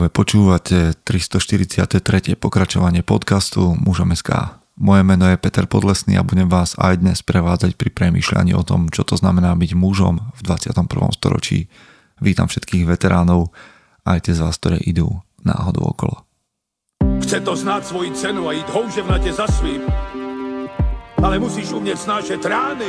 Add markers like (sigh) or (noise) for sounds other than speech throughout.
Práve počúvate 343. pokračovanie podcastu Mužom SK. Moje meno je Peter Podlesný a budem vás aj dnes prevádzať pri premýšľaní o tom, čo to znamená byť mužom v 21. storočí. Vítam všetkých veteránov, aj tie z vás, ktoré idú náhodou okolo. Chce to znát svoji cenu a jít houževnatě za svým. Ale musíš umět snášet rány.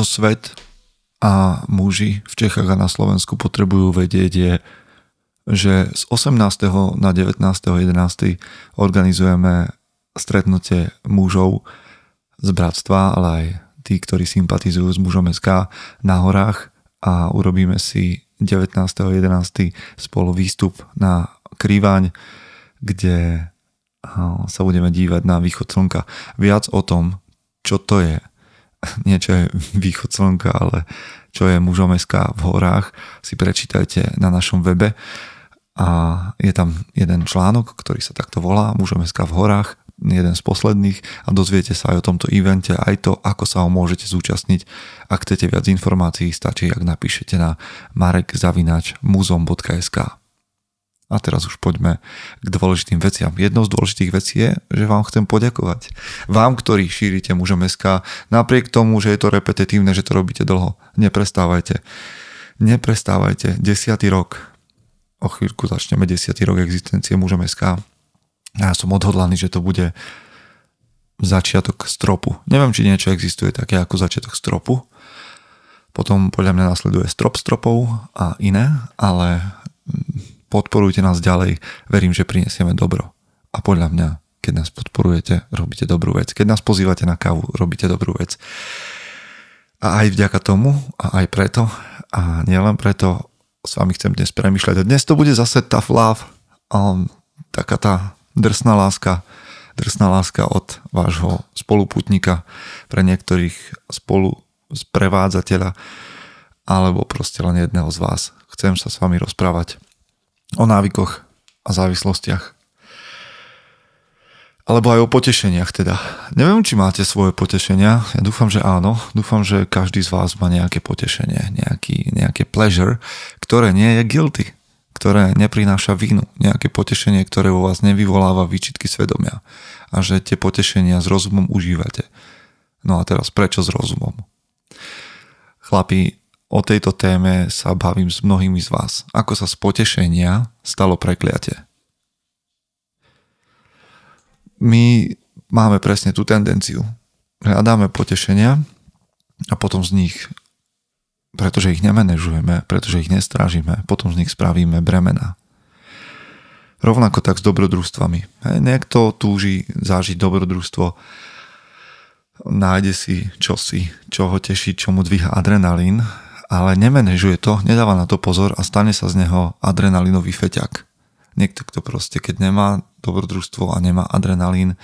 Čo svet a muži v Čechách a na Slovensku potrebujú vedieť je, že z 18. na 19.11. organizujeme stretnutie mužov z bratstva, ale aj tí, ktorí sympatizujú s mužom SK na horách a urobíme si 19.11. spolu výstup na Krývaň, kde sa budeme dívať na východ slnka. Viac o tom, čo to je, (laughs) niečo je východ slnka, ale čo je mužom SK v horách, si prečítajte na našom webe. A je tam jeden článok, ktorý sa takto volá Mužom SK v horách, jeden z posledných. A dozviete sa aj o tomto evente, aj to, ako sa ho môžete zúčastniť. Ak chcete viac informácií, stačí, ak napíšete na marekzavinačmuzom.sk A teraz už poďme k dôležitým veciam. Jednou z dôležitých vecí je, že vám chcem poďakovať. Vám, ktorí šírite mužom SK, napriek tomu, že je to repetitívne, že to robíte dlho. Neprestávajte. Neprestávajte. Desiatý rok. O chvíľku začneme desiatý rok existencie mužom SK ja som odhodlaný, že to bude začiatok stropu. Neviem, či niečo existuje také ako začiatok stropu. Potom podľa mňa nasleduje strop stropov a iné, ale podporujte nás ďalej. Verím, že prinesieme dobro. A podľa mňa, keď nás podporujete, robíte dobrú vec. Keď nás pozývate na kávu, robíte dobrú vec. A aj vďaka tomu, a aj preto, a nielen preto, s vami chcem dnes premyšľať. A dnes to bude zase tough love. Um, taká tá drsná láska, drsná láska od vášho spoluputníka pre niektorých spolu prevádzateľa alebo proste len jedného z vás. Chcem sa s vami rozprávať o návykoch a závislostiach. Alebo aj o potešeniach teda. Neviem, či máte svoje potešenia. Ja dúfam, že áno. Dúfam, že každý z vás má nejaké potešenie, nejaký, nejaké pleasure, ktoré nie je guilty ktoré neprináša vinu, nejaké potešenie, ktoré vo vás nevyvoláva výčitky svedomia a že tie potešenia s rozumom užívate. No a teraz prečo s rozumom? Chlapi, o tejto téme sa bavím s mnohými z vás. Ako sa z potešenia stalo prekliatie. My máme presne tú tendenciu. Hľadáme potešenia a potom z nich pretože ich nemanežujeme, pretože ich nestrážime, potom z nich spravíme bremena. Rovnako tak s dobrodružstvami. Niekto túži zažiť dobrodružstvo, nájde si čosi, čo ho teší, čo mu dvíha adrenalín, ale nemenežuje to, nedáva na to pozor a stane sa z neho adrenalinový feťak. Niekto, kto proste, keď nemá dobrodružstvo a nemá adrenalín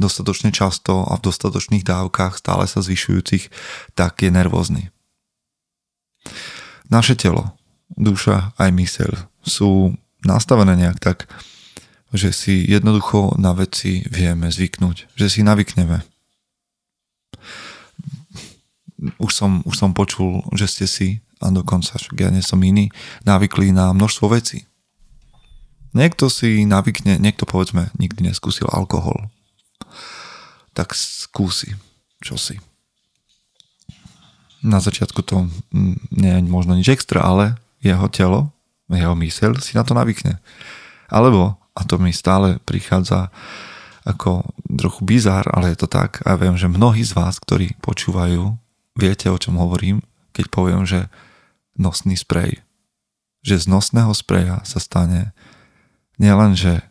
dostatočne často a v dostatočných dávkach, stále sa zvyšujúcich, tak je nervózny. Naše telo, duša aj myseľ sú nastavené nejak tak, že si jednoducho na veci vieme zvyknúť, že si navykneme. Už som, už som počul, že ste si, a dokonca však ja nie som iný, navykli na množstvo vecí. Niekto si navykne, niekto povedzme nikdy neskúsil alkohol, tak skúsi čosi na začiatku to nie je možno nič extra, ale jeho telo, jeho myseľ si na to navykne. Alebo, a to mi stále prichádza ako trochu bizár, ale je to tak a viem, že mnohí z vás, ktorí počúvajú, viete, o čom hovorím, keď poviem, že nosný sprej. Že z nosného spreja sa stane nielen, že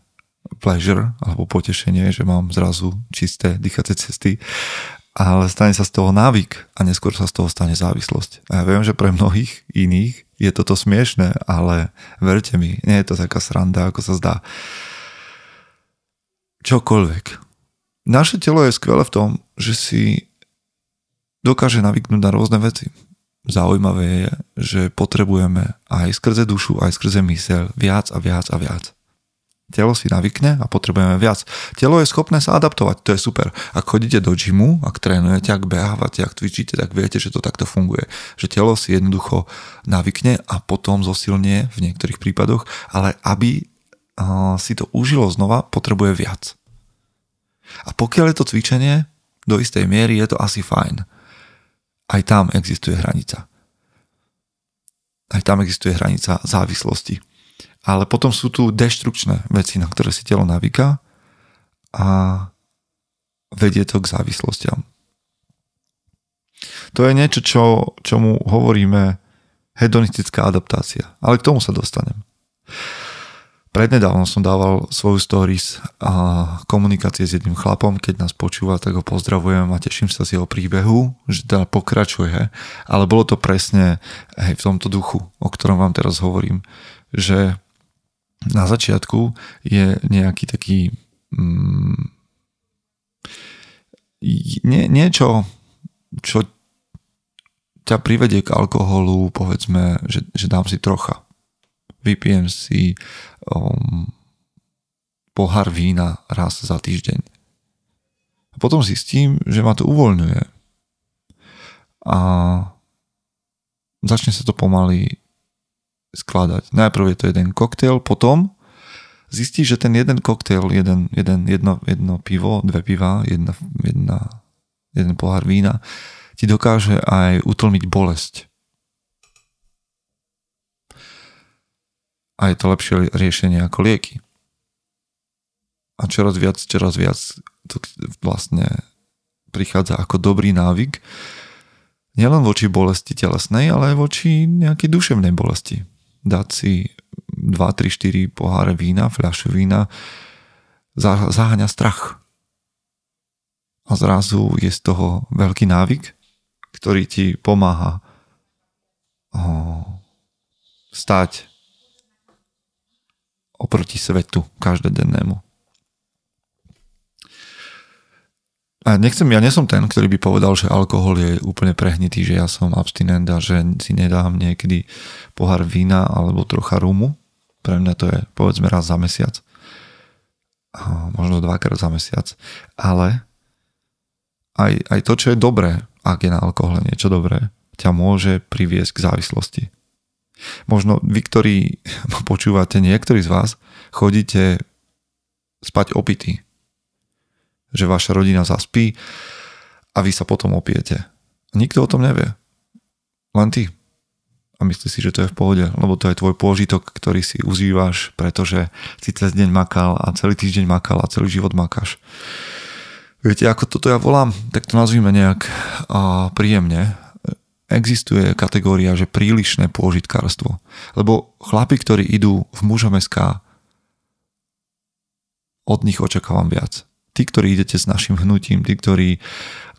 pleasure alebo potešenie, že mám zrazu čisté dýchacie cesty, ale stane sa z toho návyk a neskôr sa z toho stane závislosť. A ja viem, že pre mnohých iných je toto smiešné, ale verte mi, nie je to taká sranda, ako sa zdá. Čokoľvek. Naše telo je skvelé v tom, že si dokáže navyknúť na rôzne veci. Zaujímavé je, že potrebujeme aj skrze dušu, aj skrze mysel viac a viac a viac. Telo si navykne a potrebujeme viac. Telo je schopné sa adaptovať, to je super. Ak chodíte do gymu, ak trénujete, ak behávate, ak cvičíte, tak viete, že to takto funguje. Že telo si jednoducho navykne a potom zosilnie v niektorých prípadoch, ale aby si to užilo znova, potrebuje viac. A pokiaľ je to cvičenie, do istej miery je to asi fajn. Aj tam existuje hranica. Aj tam existuje hranica závislosti ale potom sú tu deštrukčné veci, na ktoré si telo navíka a vedie to k závislostiam. To je niečo, čo, čomu hovoríme hedonistická adaptácia. Ale k tomu sa dostanem. Prednedávno som dával svoju stories a komunikácie s jedným chlapom, keď nás počúva, tak ho pozdravujem a teším sa z jeho príbehu, že teda pokračuje, ale bolo to presne hej, v tomto duchu, o ktorom vám teraz hovorím, že na začiatku je nejaký taký mm, nie, niečo, čo ťa privedie k alkoholu, povedzme, že, že dám si trocha. Vypijem si um, pohár vína raz za týždeň. A potom zistím, že ma to uvoľňuje. A začne sa to pomaly skladať. Najprv je to jeden koktail, potom zistíš, že ten jeden koktail, jeden, jeden, jedno, jedno pivo, dve piva, jedna, jedna, jeden pohár vína ti dokáže aj utlmiť bolesť. A je to lepšie riešenie ako lieky. A čoraz viac, čoraz viac to vlastne prichádza ako dobrý návyk, nielen voči bolesti telesnej, ale aj voči nejakej duševnej bolesti dať si 2, 3, 4 poháre vína, fľašu vína, zaháňa strach. A zrazu je z toho veľký návyk, ktorý ti pomáha stať oproti svetu každodennému. A nechcem, ja nie som ten, ktorý by povedal, že alkohol je úplne prehnitý, že ja som abstinent a že si nedám niekedy pohár vína alebo trocha rumu. Pre mňa to je povedzme raz za mesiac. A možno dvakrát za mesiac. Ale aj, aj to, čo je dobré, ak je na alkohole niečo dobré, ťa môže priviesť k závislosti. Možno vy, ktorí (laughs) počúvate, niektorí z vás chodíte spať opitý že vaša rodina zaspí a vy sa potom opijete. Nikto o tom nevie. Len ty. A myslíš si, že to je v pohode, lebo to je tvoj pôžitok, ktorý si užívaš, pretože si cez deň makal a celý týždeň makal a celý život makáš. Viete, ako toto ja volám? Tak to nazvime nejak a, príjemne. Existuje kategória, že prílišné pôžitkárstvo. Lebo chlapi, ktorí idú v mužom SK, od nich očakávam viac tí, ktorí idete s našim hnutím, tí, ktorí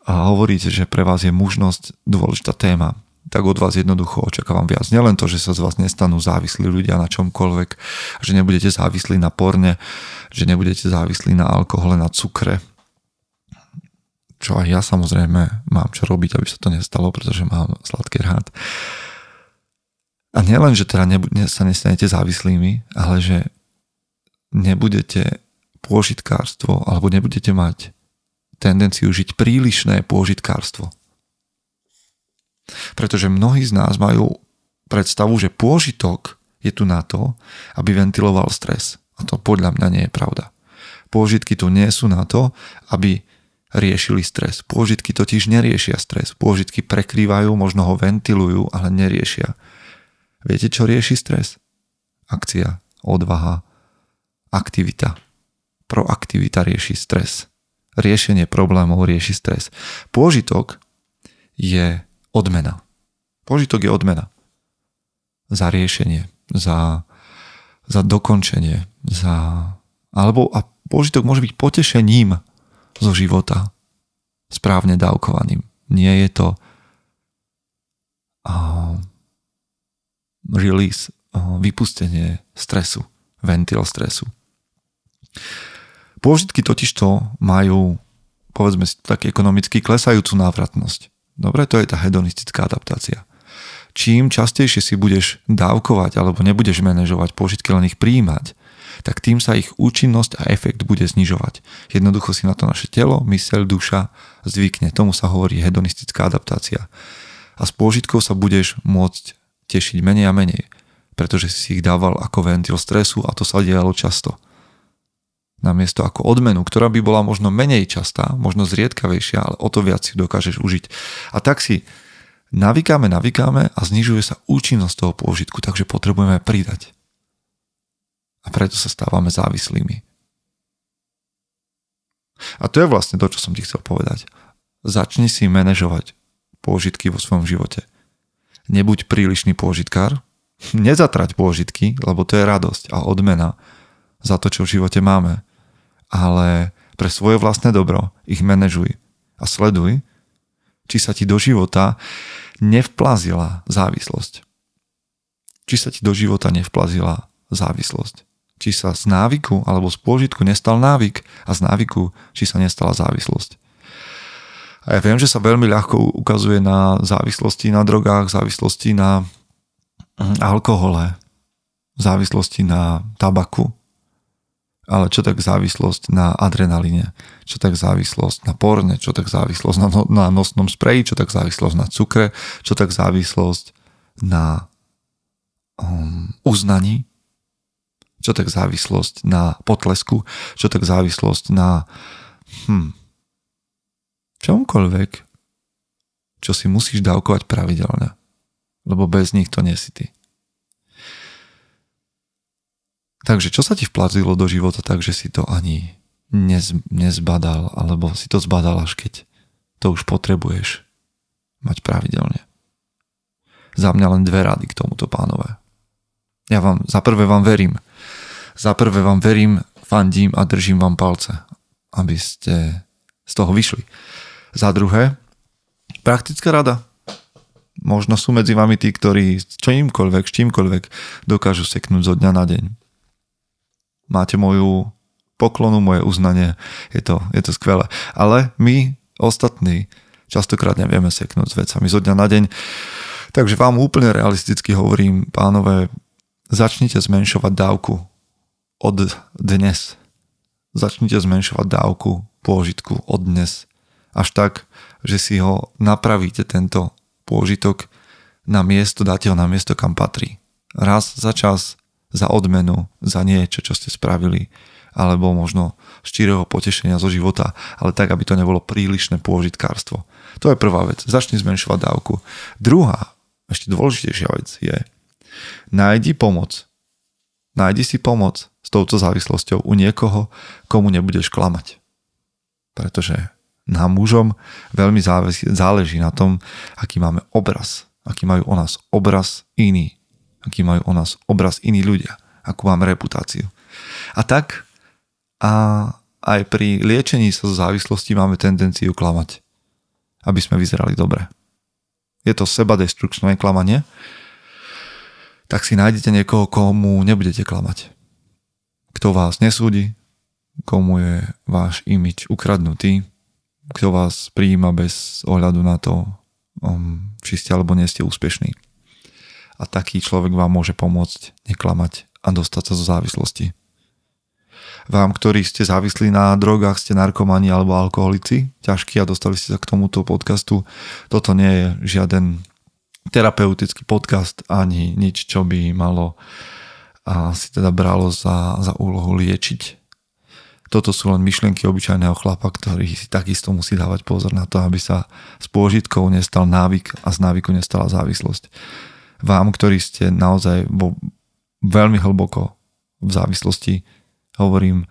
hovoríte, že pre vás je mužnosť dôležitá téma, tak od vás jednoducho očakávam viac. Nielen to, že sa z vás nestanú závislí ľudia na čomkoľvek, že nebudete závislí na porne, že nebudete závislí na alkohole, na cukre, čo aj ja samozrejme mám čo robiť, aby sa to nestalo, pretože mám sladký rád. A nielen, že teda nebu- sa nestanete závislými, ale že nebudete pôžitkárstvo alebo nebudete mať tendenciu žiť prílišné pôžitkárstvo. Pretože mnohí z nás majú predstavu, že pôžitok je tu na to, aby ventiloval stres. A to podľa mňa nie je pravda. Pôžitky tu nie sú na to, aby riešili stres. Pôžitky totiž neriešia stres. Pôžitky prekrývajú, možno ho ventilujú, ale neriešia. Viete, čo rieši stres? Akcia, odvaha, aktivita, proaktivita rieši stres. Riešenie problémov rieši stres. Pôžitok je odmena. Pôžitok je odmena. Za riešenie, za, za dokončenie, za... Alebo a pôžitok môže byť potešením zo života. správne dávkovaním. Nie je to uh, release, uh, vypustenie stresu, ventil stresu. Pôžitky totižto majú, povedzme si tak ekonomicky, klesajúcu návratnosť. Dobre, to je tá hedonistická adaptácia. Čím častejšie si budeš dávkovať alebo nebudeš manažovať pôžitky, len ich príjmať, tak tým sa ich účinnosť a efekt bude znižovať. Jednoducho si na to naše telo, myseľ, duša zvykne. Tomu sa hovorí hedonistická adaptácia. A s pôžitkou sa budeš môcť tešiť menej a menej, pretože si ich dával ako ventil stresu a to sa dialo často namiesto ako odmenu, ktorá by bola možno menej častá, možno zriedkavejšia, ale o to viac si dokážeš užiť. A tak si navykáme, navykáme a znižuje sa účinnosť toho pôžitku, takže potrebujeme pridať. A preto sa stávame závislými. A to je vlastne to, čo som ti chcel povedať. Začni si manažovať pôžitky vo svojom živote. Nebuď prílišný pôžitkár, (laughs) nezatrať pôžitky, lebo to je radosť a odmena za to, čo v živote máme ale pre svoje vlastné dobro ich manažuj a sleduj, či sa ti do života nevplazila závislosť. Či sa ti do života nevplazila závislosť. Či sa z návyku alebo z pôžitku nestal návyk a z návyku, či sa nestala závislosť. A ja viem, že sa veľmi ľahko ukazuje na závislosti na drogách, závislosti na hm, alkohole, závislosti na tabaku, ale čo tak závislosť na adrenalíne, čo tak závislosť na porne, čo tak závislosť na, no, na nosnom spreji, čo tak závislosť na cukre, čo tak závislosť na um, uznaní, čo tak závislosť na potlesku, čo tak závislosť na hm, čomkoľvek, čo si musíš dávkovať pravidelne, lebo bez nich to nie si ty. Takže čo sa ti vplazilo do života tak, že si to ani nez, nezbadal, alebo si to zbadal až keď to už potrebuješ mať pravidelne. Za mňa len dve rady k tomuto pánové. Ja vám, za prvé vám verím. Za prvé vám verím, fandím a držím vám palce, aby ste z toho vyšli. Za druhé, praktická rada. Možno sú medzi vami tí, ktorí s čímkoľvek, s čímkoľvek dokážu seknúť zo dňa na deň máte moju poklonu, moje uznanie, je to, je to skvelé. Ale my ostatní častokrát nevieme seknúť s vecami zo dňa na deň. Takže vám úplne realisticky hovorím, pánové, začnite zmenšovať dávku od dnes. Začnite zmenšovať dávku pôžitku od dnes. Až tak, že si ho napravíte tento pôžitok na miesto, dáte ho na miesto, kam patrí. Raz za čas za odmenu, za niečo, čo ste spravili, alebo možno štíreho potešenia zo života, ale tak, aby to nebolo prílišné pôžitkárstvo. To je prvá vec. Začni zmenšovať dávku. Druhá, ešte dôležitejšia vec je, nájdi pomoc. Nájdi si pomoc s touto závislosťou u niekoho, komu nebudeš klamať. Pretože nám mužom veľmi záleží na tom, aký máme obraz, aký majú o nás obraz iný aký majú o nás obraz iní ľudia, akú máme reputáciu. A tak a aj pri liečení sa zo závislosti máme tendenciu klamať, aby sme vyzerali dobre. Je to seba destrukčné klamanie, tak si nájdete niekoho, komu nebudete klamať. Kto vás nesúdi, komu je váš imič ukradnutý, kto vás prijíma bez ohľadu na to, um, či ste alebo nie ste úspešní a taký človek vám môže pomôcť neklamať a dostať sa zo závislosti. Vám, ktorí ste závislí na drogách, ste narkomani alebo alkoholici, ťažkí a dostali ste sa k tomuto podcastu, toto nie je žiaden terapeutický podcast ani nič, čo by malo a si teda bralo za, za úlohu liečiť. Toto sú len myšlienky obyčajného chlapa, ktorý si takisto musí dávať pozor na to, aby sa s pôžitkou nestal návyk a z návyku nestala závislosť vám, ktorí ste naozaj vo, veľmi hlboko v závislosti, hovorím,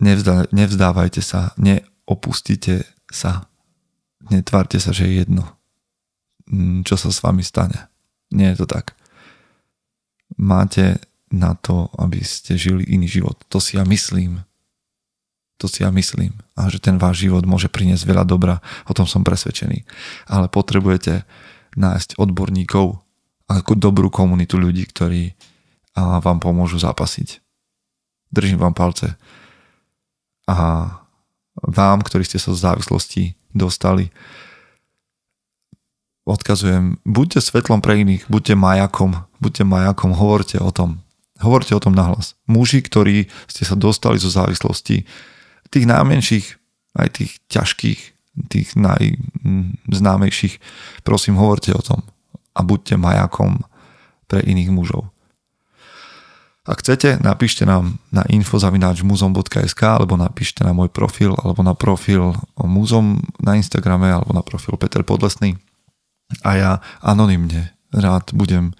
nevzdá, nevzdávajte sa, neopustite sa, netvárte sa, že je jedno, čo sa s vami stane. Nie je to tak. Máte na to, aby ste žili iný život. To si ja myslím. To si ja myslím. A že ten váš život môže priniesť veľa dobra. O tom som presvedčený. Ale potrebujete nájsť odborníkov ako dobrú komunitu ľudí, ktorí vám pomôžu zápasiť. Držím vám palce. A vám, ktorí ste sa z závislosti dostali, odkazujem, buďte svetlom pre iných, buďte majakom, buďte majakom, hovorte o tom. Hovorte o tom nahlas. Muži, ktorí ste sa dostali zo závislosti, tých najmenších, aj tých ťažkých, tých najznámejších, prosím, hovorte o tom a buďte majakom pre iných mužov. Ak chcete, napíšte nám na infozavináčmuzom.sk alebo napíšte na môj profil alebo na profil Muzom na Instagrame alebo na profil Peter Podlesný a ja anonymne rád budem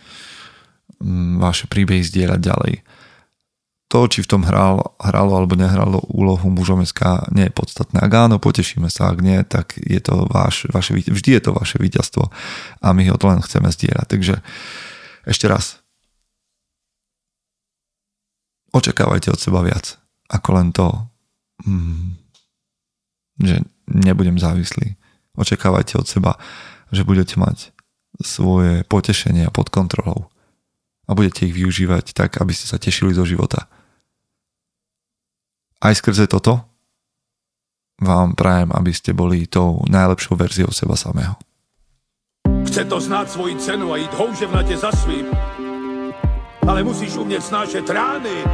mm, vaše príbehy zdieľať ďalej. To, či v tom hral, hralo alebo nehralo úlohu mužom SK, nie je podstatné. Ak áno, potešíme sa, ak nie, tak je to váš, vaše, vždy je to vaše víťazstvo a my ho to len chceme zdieľať. Takže ešte raz, očakávajte od seba viac, ako len to, mm, že nebudem závislý. Očakávajte od seba že budete mať svoje potešenia pod kontrolou a budete ich využívať tak, aby ste sa tešili zo života. Aj skrze toto vám prajem, aby ste boli tou najlepšou verziou seba samého. Chce to znát svoji cenu a jít houževnatě za svým. Ale musíš umět snášet rány.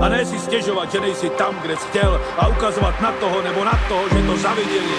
A ne si stěžovat, že nejsi tam, kde jsi chtěl a ukazovat na toho nebo na toho, že to zaviděli